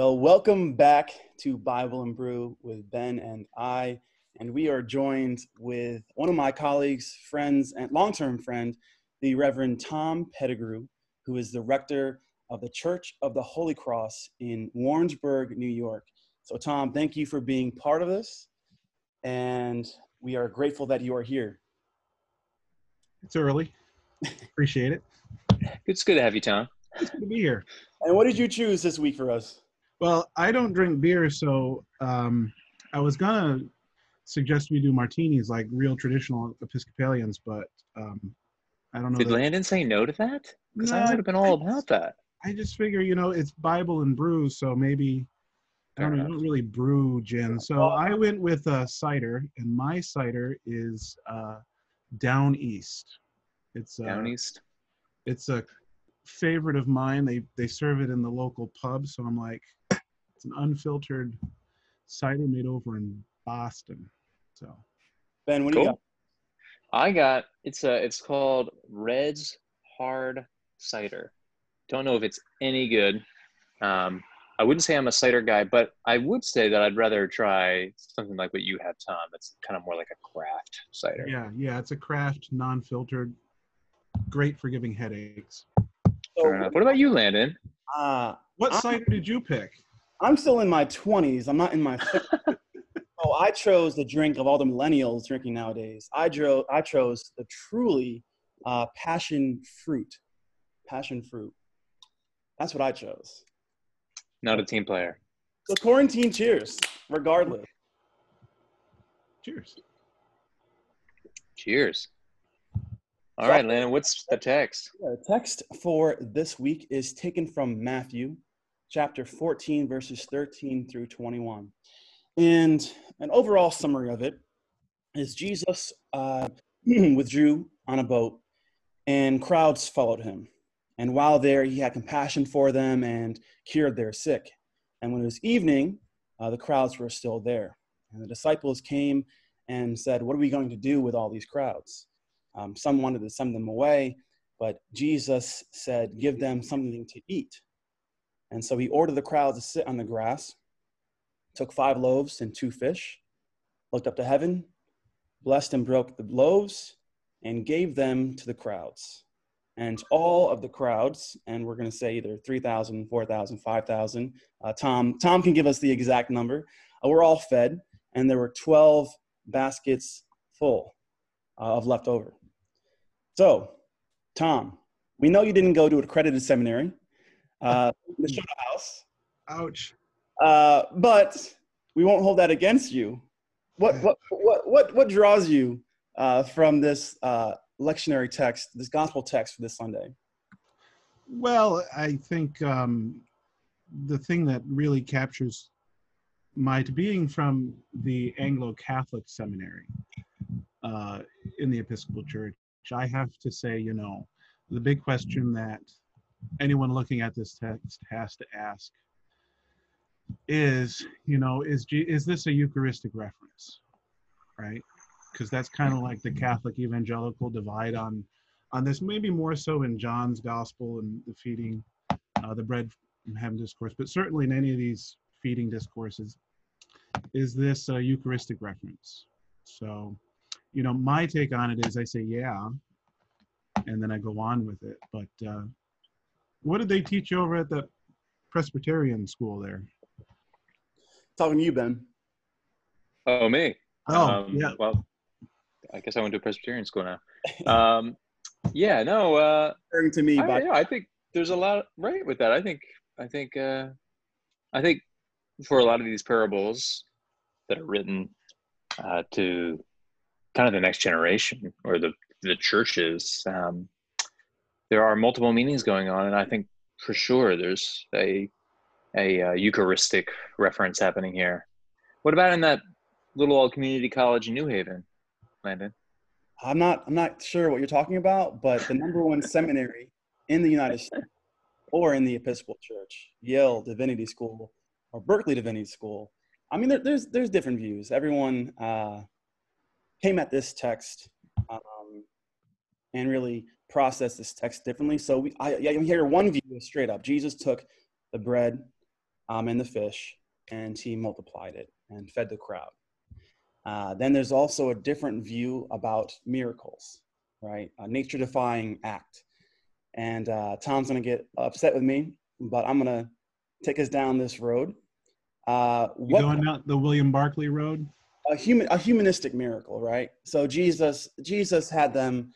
Well, welcome back to Bible and Brew with Ben and I. And we are joined with one of my colleagues, friends, and long term friend, the Reverend Tom Pettigrew, who is the rector of the Church of the Holy Cross in Warrensburg, New York. So, Tom, thank you for being part of this. And we are grateful that you are here. It's early. Appreciate it. It's good to have you, Tom. It's good to be here. And what did you choose this week for us? Well, I don't drink beer, so um, I was gonna suggest we do martinis like real traditional Episcopalians, but um, I don't know. Did that- Landon say no to that? Because I No, would have been all about that. I just figure, you know, it's Bible and brew, so maybe I don't know. You don't really brew gin, so I went with uh, cider, and my cider is uh, Downeast. It's uh, Downeast. it's a favorite of mine. They they serve it in the local pub, so I'm like, it's an unfiltered cider made over in Boston. So Ben, what do you got? I got it's a it's called Redd's Hard Cider. Don't know if it's any good. Um, I wouldn't say I'm a cider guy, but I would say that I'd rather try something like what you have, Tom. It's kind of more like a craft cider. yeah, yeah, it's a craft, non-filtered, great for giving headaches. Fair enough. What about you, Landon? Uh, What I'm- cider did you pick? I'm still in my 20s. I'm not in my oh, I chose the drink of all the millennials drinking nowadays. I, dro- I chose the truly uh, passion fruit. Passion fruit. That's what I chose. Not a team player. So quarantine cheers, regardless. Cheers. Cheers. All So- right, Landon. What's the text? The text for this week is taken from Matthew chapter 14, verses 13 through 21. And an overall summary of it is Jesus uh, withdrew on a boat, and crowds followed him. And while there, he had compassion for them and cured their sick. And when it was evening, uh, the crowds were still there. And the disciples came and said, What are we going to do with all these crowds? Um, some wanted to send them away, but Jesus said, Give them something to eat. And so he ordered the crowd to sit on the grass, took five loaves and two fish, looked up to heaven, blessed and broke the loaves, and gave them to the crowds. And all of the crowds, and we're going to say either 3,000, 4,000, 5,000, uh, Tom, Tom can give us the exact number, uh, were all fed, and there were 12 baskets full uh, of leftover. So, Tom, we know you didn't go to an accredited seminary, uh, Nashotah House, Ouch. uh, but we won't hold that against you. What what what what what draws you uh, from this uh, lectionary text, this gospel text for this Sunday? Well, I think um, the thing that really captures my being from the Anglo Catholic seminary uh, in the Episcopal Church, I have to say, you know, the big question that anyone looking at this text has to ask is, you know, is is this a Eucharistic reference, right? Because that's kind of like the Catholic evangelical divide on on this, maybe more so in John's Gospel and the feeding, uh, the bread from heaven discourse, but certainly in any of these feeding discourses, is this a Eucharistic reference? So, you know, my take on it is I say, yeah, and then I go on with it. But uh, what did they teach you over at the Presbyterian school there? Talking to you, Ben. Oh, me. Oh, Um, yeah. Well, I guess I went to a Presbyterian school now. Um, yeah, no, uh, to me, I, by yeah, I think there's a lot right with that. I think, I think, uh, I think for a lot of these parables that are written uh, to kind of the next generation or the the churches, um, there are multiple meanings going on, and I think for sure there's a a uh, Eucharistic reference happening here. What about in that little old community college in New Haven, Landon? I'm not I'm not sure what you're talking about, but the number one seminary in the United States or in the Episcopal Church, Yale Divinity School or Berkeley Divinity School. I mean, there, there's there's different views. Everyone uh, came at this text um, and really processed this text differently. So we, I, I hear one view straight up. Jesus took the bread, um, and the fish, and he multiplied it and fed the crowd. Uh, then there's also a different view about miracles, right? A nature defying act. And uh, Tom's going to get upset with me, but I'm going to take us down this road. Uh, You going down the William Barclay Road? a human a humanistic miracle right so jesus jesus had them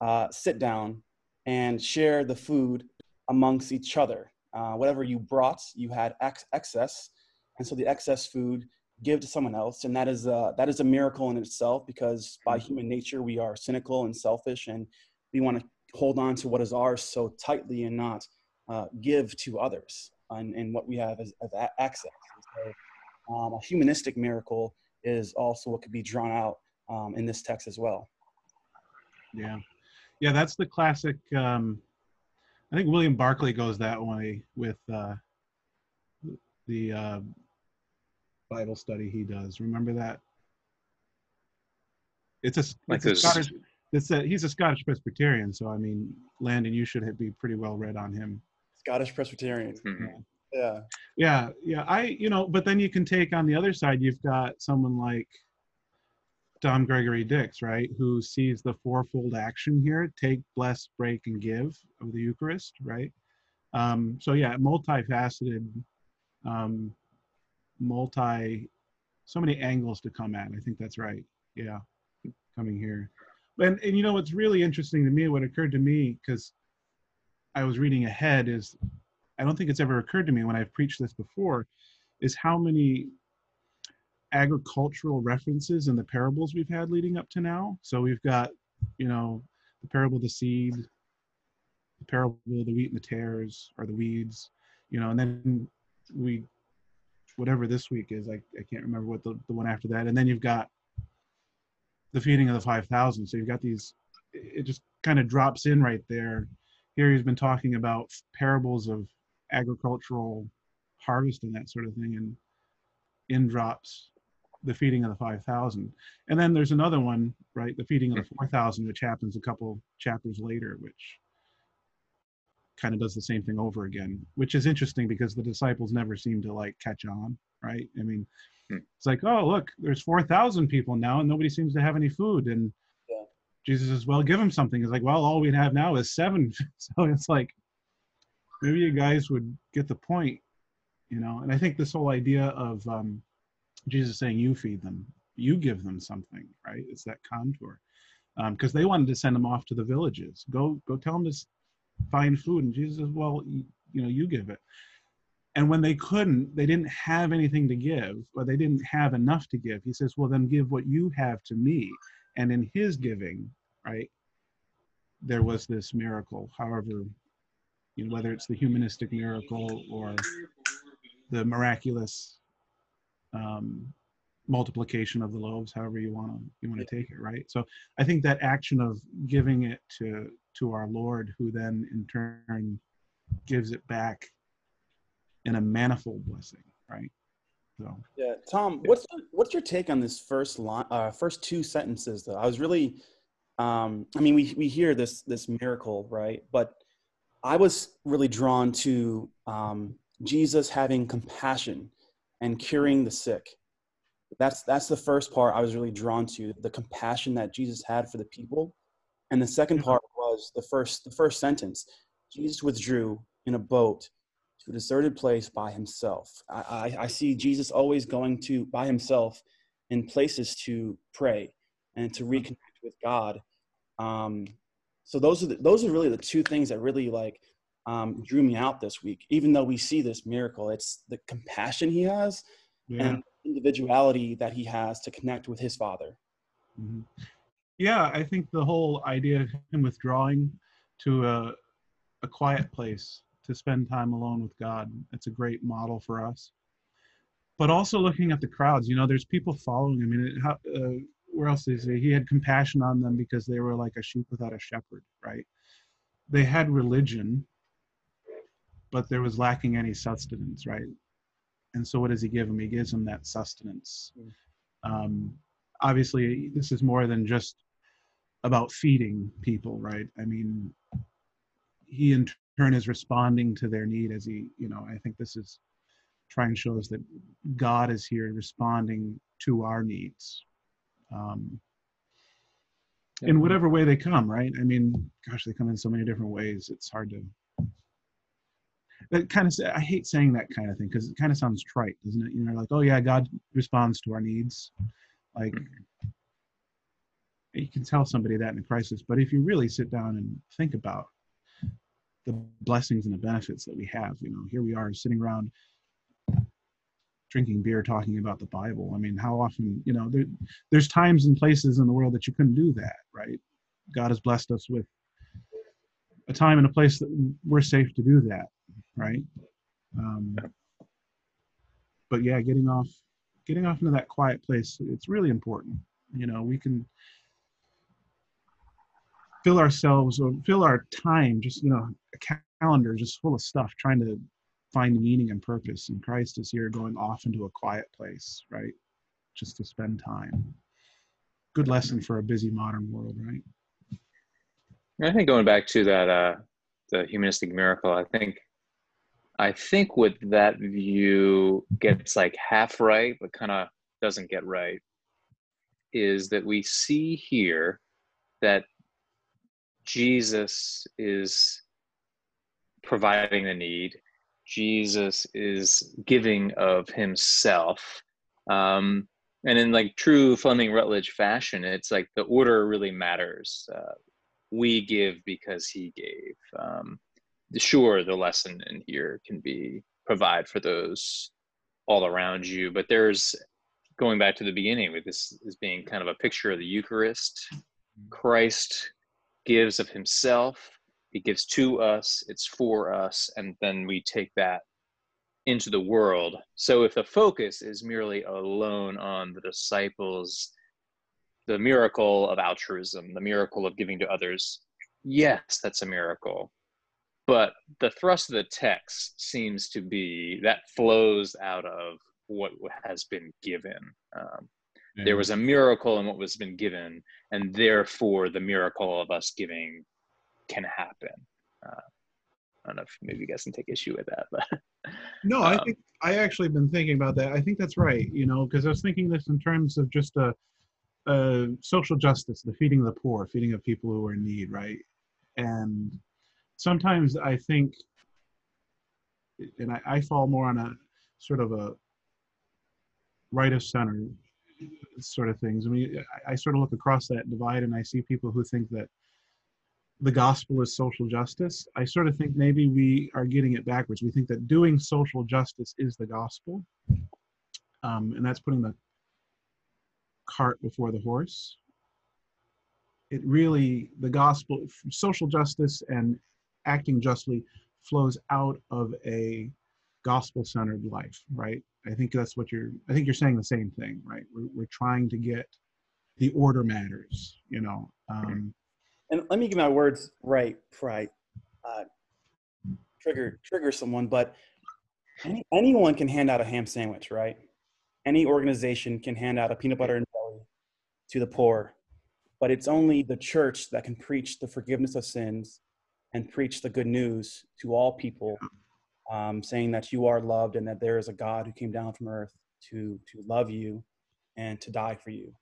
uh, sit down and share the food amongst each other. Uh, whatever you brought you had ex- excess. And so the excess food give to someone else. And that is a, that is a miracle in itself because by human nature we are cynical and selfish and we want to hold on to what is ours so tightly and not uh, give to others and, and what we have as, as access. So, um, a humanistic miracle is also what could be drawn out um, in this text as well. Yeah, yeah, that's the classic. Um, I think William Barclay goes that way with uh, the uh, Bible study he does. Remember that? It's a, Like it's a Scottish. It's a, he's a Scottish Presbyterian, so I mean, Landon, you should be pretty well read on him. Scottish Presbyterian. Mhm. Yeah. Yeah, yeah. I, you know, but then you can take on the other side, you've got someone like Dom Gregory Dix, right, who sees the fourfold action here take, bless, break, and give of the Eucharist, right? Um, so, yeah, multifaceted, um, multi, so many angles to come at. I think that's right. Yeah, coming here. And, and you know, what's really interesting to me, what occurred to me, because I was reading ahead, is I don't think it's ever occurred to me when I've preached this before, is how many agricultural references in the parables we've had leading up to now. So we've got, you know, the parable of the seed, the parable of the wheat and the tares, or the weeds, you know, and then we, whatever this week is, I, I can't remember what the, the one after that. And then you've got the feeding of the 5,000. So you've got these, it just kind of drops in right there. Here he's been talking about parables of agricultural harvest and that sort of thing and in drops the feeding of the 5000 and then there's another one right the feeding of the 4000 which happens a couple chapters later which kind of does the same thing over again which is interesting because the disciples never seem to like catch on right? I mean Hmm. it's like oh look there's 4000 people now and nobody seems to have any food. And Yeah. jesus says well give them something. It's like well all we have now is seven. So it's like maybe you guys would get the point you know? And i think this whole idea of um, jesus saying you feed them. You give them something right? It's that contour. Um, because they wanted to send them off to the villages. Go go tell them to find food. And jesus says well you, you know you give it. And when they couldn't they didn't have anything to give or they didn't have enough to give he says well then give what you have to me. And in his giving right there was this miracle. However you know, whether it's the humanistic miracle or the miraculous um, multiplication of the loaves, however you want to you want to take it, right? So I think that action of giving it to to our Lord, who then in turn gives it back in a manifold blessing, right? So Yeah. Tom, what's what's your take on this first line, uh, first two sentences? Though I was really, um, I mean, we we hear this this miracle, right? But I was really drawn to um, Jesus having compassion and curing the sick. That's that's the first part I was really drawn to, the compassion that Jesus had for the people. And the second part was the first the first sentence. Jesus withdrew in a boat to a deserted place by himself. I, I, I see Jesus always going to by himself in places to pray and to reconnect with God. Um, so those are the, those are really the two things that really like um, drew me out this week. Even though we see this miracle, it's the compassion he has yeah. and individuality that he has to connect with his Father. Mhm. Yeah, I think the whole idea of him withdrawing to a, a quiet place to spend time alone with God, it's a great model for us. But also looking at the crowds, you know, there's people following him. I mean, it, how, uh, where else did he say? He had compassion on them because they were like a sheep without a shepherd, right? They had religion, but there was lacking any sustenance, right? And so what does he give him? He gives him that sustenance. Um, obviously, this is more than just about feeding people, right? I mean, he in turn is responding to their need as he, you know, I think this is trying to show us that God is here responding to our needs. Um, in whatever way they come, right? I mean, gosh, they come in so many different ways. It's hard to. That kind of, I hate saying that kind of thing because it kind of sounds trite, doesn't it? You know, like, oh yeah, God responds to our needs. Like, you can tell somebody that in a crisis, but if you really sit down and think about the blessings and the benefits that we have, you know, here we are sitting around drinking beer talking about the bible i mean how often you know there, there's times and places in the world that you couldn't do that right god has blessed us with a time and a place that we're safe to do that right um, but yeah getting off getting off into that quiet place it's really important you know we can fill ourselves or fill our time just you know a calendar just full of stuff trying to find meaning and purpose. And Christ is here going off into a quiet place, right? Just to spend time. Good lesson for a busy modern world, right? I think going back to that, uh, the humanistic miracle, I think, I think what that view gets like half right, but kind of doesn't get right, is that we see here that Jesus is providing the need Jesus is giving of himself. Um, and in like true Fleming Rutledge fashion, it's like the order really matters. Uh, we give because he gave. Um, sure, the lesson in here can be provide for those all around you, but there's going back to the beginning with this as being kind of a picture of the Eucharist. Mm-hmm. Christ gives of himself he gives to us, it's for us, and then we take that into the world. So if the focus is merely alone on the disciples, the miracle of altruism, the miracle of giving to others, yes, that's a miracle. But the thrust of the text seems to be that flows out of what has been given. Um, There was a miracle in what was been given, and therefore the miracle of us giving can happen. Uh, I don't know if maybe you guys can take issue with that, but no, I um, think I actually been thinking about that. I think that's right. You know, because I was thinking this in terms of just a, a social justice, the feeding of the poor, feeding of people who are in need, right? And sometimes I think, and I, I fall more on a sort of a right of center sort of things. I mean, I, I sort of look across that divide and I see people who think that the gospel is social justice. I sort of think maybe we are getting it backwards. We think that doing social justice is the gospel, um, and that's putting the cart before the horse. It really, the gospel, social justice and acting justly flows out of a gospel centered life, right? I think that's what you're, I think you're saying the same thing, right? We're, we're trying to get the order matters, you know. Um, and let me get my words right before I uh, trigger trigger someone. But any, anyone can hand out a ham sandwich, right? Any organization can hand out a peanut butter and jelly to the poor, but it's only the church that can preach the forgiveness of sins and preach the good news to all people, um, saying that you are loved and that there is a God who came down from earth to to love you and to die for you,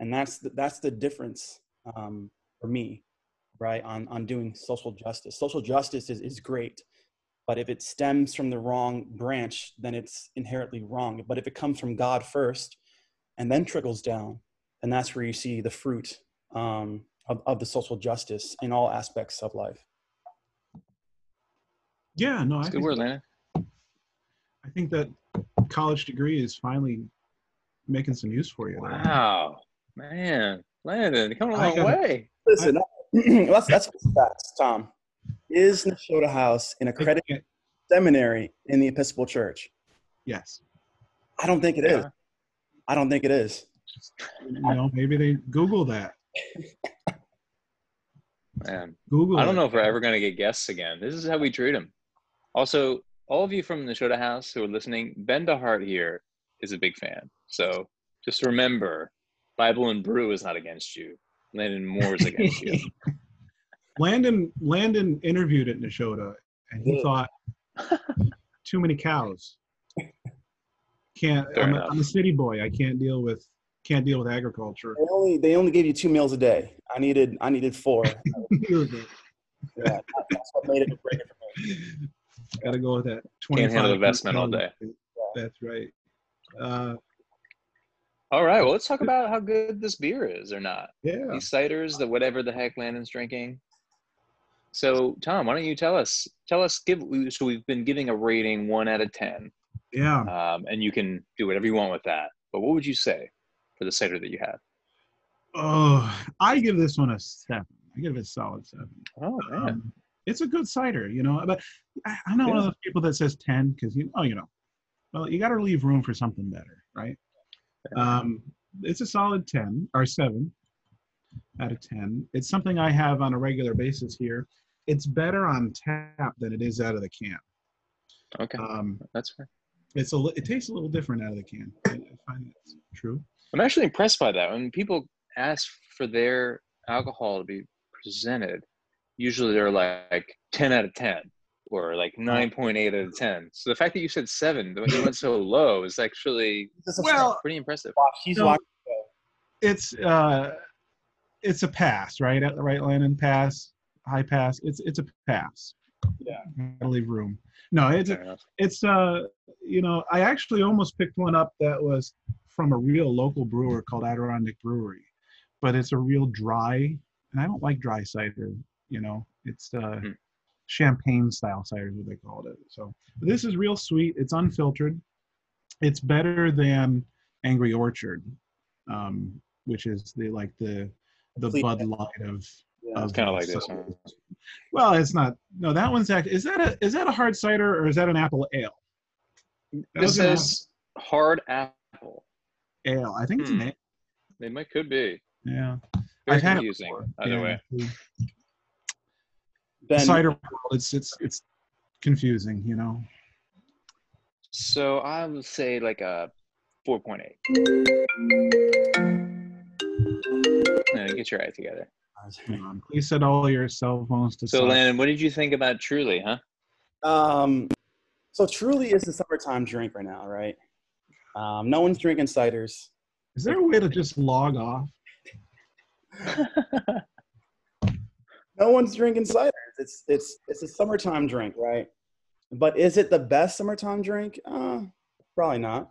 and that's the, that's the difference um, for me right on on doing social justice. Social justice is, is great but if it stems from the wrong branch then it's inherently wrong. But if it comes from god first and then trickles down and that's where you see the fruit um, of, of the social justice in all aspects of life yeah no I good word Landon. i think that college degree is finally making some use for you wow man landon come a long gotta, way listen that's that's facts, Tom. Is Nashotah House an accredited seminary in the Episcopal Church? Yes. I don't think it yeah. is. I don't think it is. You know, maybe they Google that. Man, Google. I don't it. know if we're ever going to get guests again. This is how we treat them. Also, all of you from the Nashotah House who are listening, Ben DeHart here is a big fan. So just remember, Bible and Brew is not against you. Landon Moore is against you. Landon Landon interviewed at Nashotah, and he thought too many cows. Can't. I'm a, enough. I'm a city boy. I can't deal with can't deal with agriculture. They only they only gave you two meals a day. I needed I needed four. Yeah, that's what made it a break for me. Got to go with that. Can't handle investment all day. That's right. Uh, All right. Well, let's talk about how good this beer is or not. yeah. These ciders, the whatever the heck Landon's drinking. So, Tom, why don't you tell us? Tell us. Give. So we've been giving a rating one out of ten, Yeah. um, and you can do whatever you want with that. But what would you say for the cider that you have? Oh, I give this one a seven. I give it a solid seven. Oh man, Um, it's a good cider, you know. But I, I'm not one of those people that says ten because you oh you know, well you got to leave room for something better, right? Um, it's a solid ten or seven out of ten. It's something I have on a regular basis here. It's better on tap than it is out of the can. okay, Um, that's fair. it's a it tastes a little different out of the can. I I find that's true. I'm actually impressed by that. When people ask for their alcohol to be presented, usually they're like 10 out of 10 or like 9.8 out of 10. So the fact that you said seven, when you went so low, is actually This is a Well, pretty impressive. watch. He's No. watching. it's uh it's a pass, right? At the right Landon pass, high pass. It's it's a pass. Yeah. Gotta leave room. No, it's Fair it's uh you know I actually almost picked one up that was from a real local brewer called Adirondack Brewery, but it's a real dry, and I don't like dry cider. You know, it's uh Hmm. champagne style cider is what they called it. So this is real sweet. It's unfiltered. It's better than Angry Orchard, um, which is the like the the Bud Light of Yeah. It's kind of like so- this. Huh? well, it's not. No, that one's act. Is that a is that a hard cider or is that an apple ale? That This is hard apple. ale. I think it's an Hmm. ale. They might could be. Yeah. Very I've had it before. Either Yeah. way. The cider world, it's it's it's confusing, you know. So I would say like a 4.8. No, get your act together. Please set all your cell phones to So, silent. Landon, what did you think about Truly, huh? Um, so truly is the summertime drink right now, right? Um, no one's drinking ciders. Is there a way to just log off? No one's drinking ciders. It's it's it's a summertime drink, right? But is it the best summertime drink? Uh, probably not.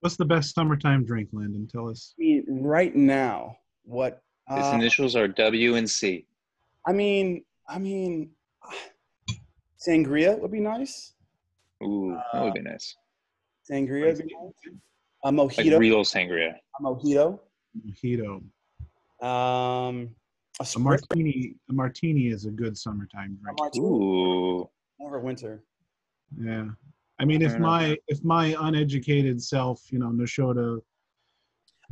What's the best summertime drink, Landon? Tell us. I mean, right now, what? His Uh, initials are W and C. I mean, I mean, sangria would be nice. Ooh, that Uh, would be nice. Sangria would be nice. A Like mojito. real sangria. a mojito. Mojito. Um, a A martini. A martini is a good summertime a drink. martini Ooh. over winter. Yeah. I mean, if Fair enough. my if my uneducated self, you know, Nashotah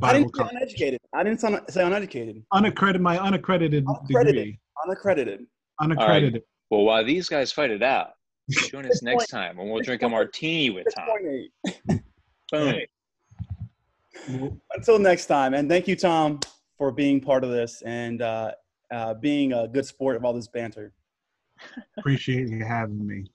I didn't say uneducated. I didn't sound- say uneducated. unaccredited, my unaccredited, Unaccredited. degree, Unaccredited. unaccredited. Well, while these guys fight it out, join us next point- time and we'll drink a martini with Tom. 6.8. Boom. Until next time, and thank you, Tom, for being part of this and uh, uh, being a good sport of all this banter. Appreciate you having me.